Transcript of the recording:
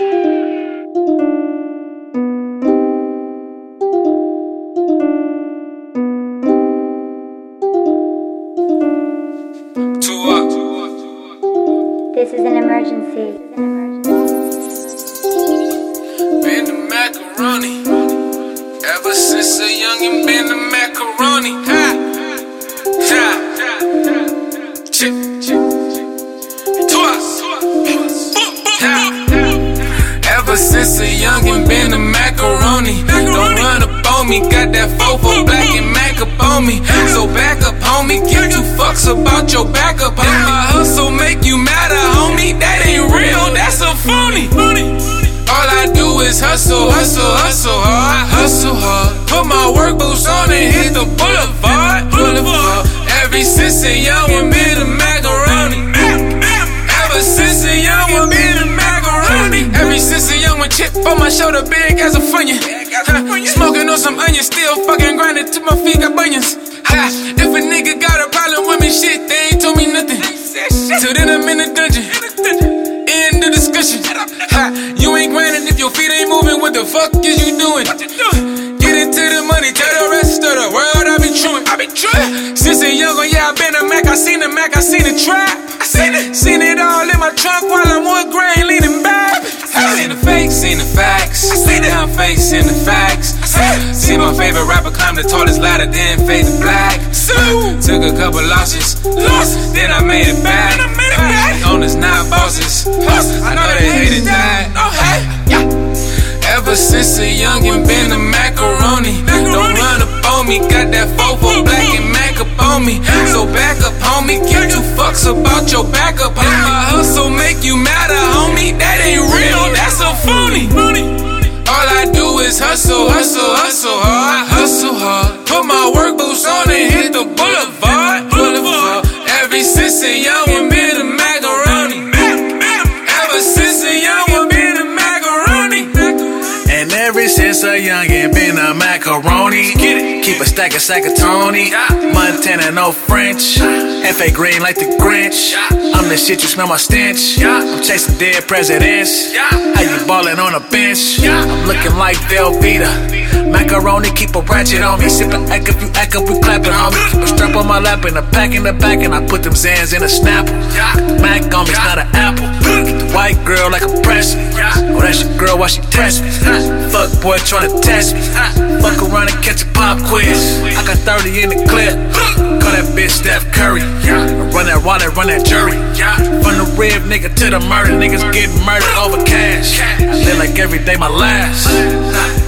This is an emergency. Been the macaroni. Ever since a youngin' been the macaroni. Me, got that fofo black and mac up on me. So back up, homie. Give two fucks about your backup, homie. My hustle make you matter, homie. That ain't real, that's a phony. All I do is hustle, hustle, hustle hard, hustle hard. Put my work boots on and hit the boulevard, boulevard. Ever since a young one been a macaroni. Ever since a young one been a macaroni. Ever since a young one chip on my shoulder, big as a funyun. Smoking on some onions, still fucking grinding to my feet got bunions. Ha, if a nigga got a problem with me, shit, they ain't told me nothing. Till then I'm in the dungeon. End the discussion. Ha, you ain't grinding if your feet ain't moving. What the fuck is you doing? Get into the money, tell the rest of the world I be truing. I be truing. Since a young one, yeah, I been a Mac. I seen the Mac, I seen the trap. I seen it. Seen it all in my trunk while I'm on grain leaning back. I seen the fakes, seen the facts. I seen it. I'm facing the facts. See my favorite rapper climb the tallest ladder, then fade to black. Took a couple losses, lost, then I made it back. Owners not bosses. I know they hated that. Ever since a youngin' been a macaroni. Don't run up on me, got that fofo black and mac up on me. So back up, homie. Give two fucks about your backup. Do is since a youngin' been a macaroni. Keep a stack of sack of Tony. Montana, no French. FA green like the Grinch. I'm the shit, you smell my stench. I'm chasing dead presidents. How you ballin' on a bench? I'm looking like Velveeta. Macaroni, keep a ratchet on me. Sippin' act if you act up, we clapping on me. Keep a strap on my lap and a pack in the back, and I put them Zans in a snapple. Mac on me, it's not an apple. Get girl like a press. Oh, that's your girl, why she test me? Fuck boy tryna test me. Fuck around and catch a pop quiz. I got 30 in the clip. Call that bitch Steph Curry. Run that wallet, run that jury. From the rib nigga to the murder, niggas getting murdered over cash. I live like every day my last.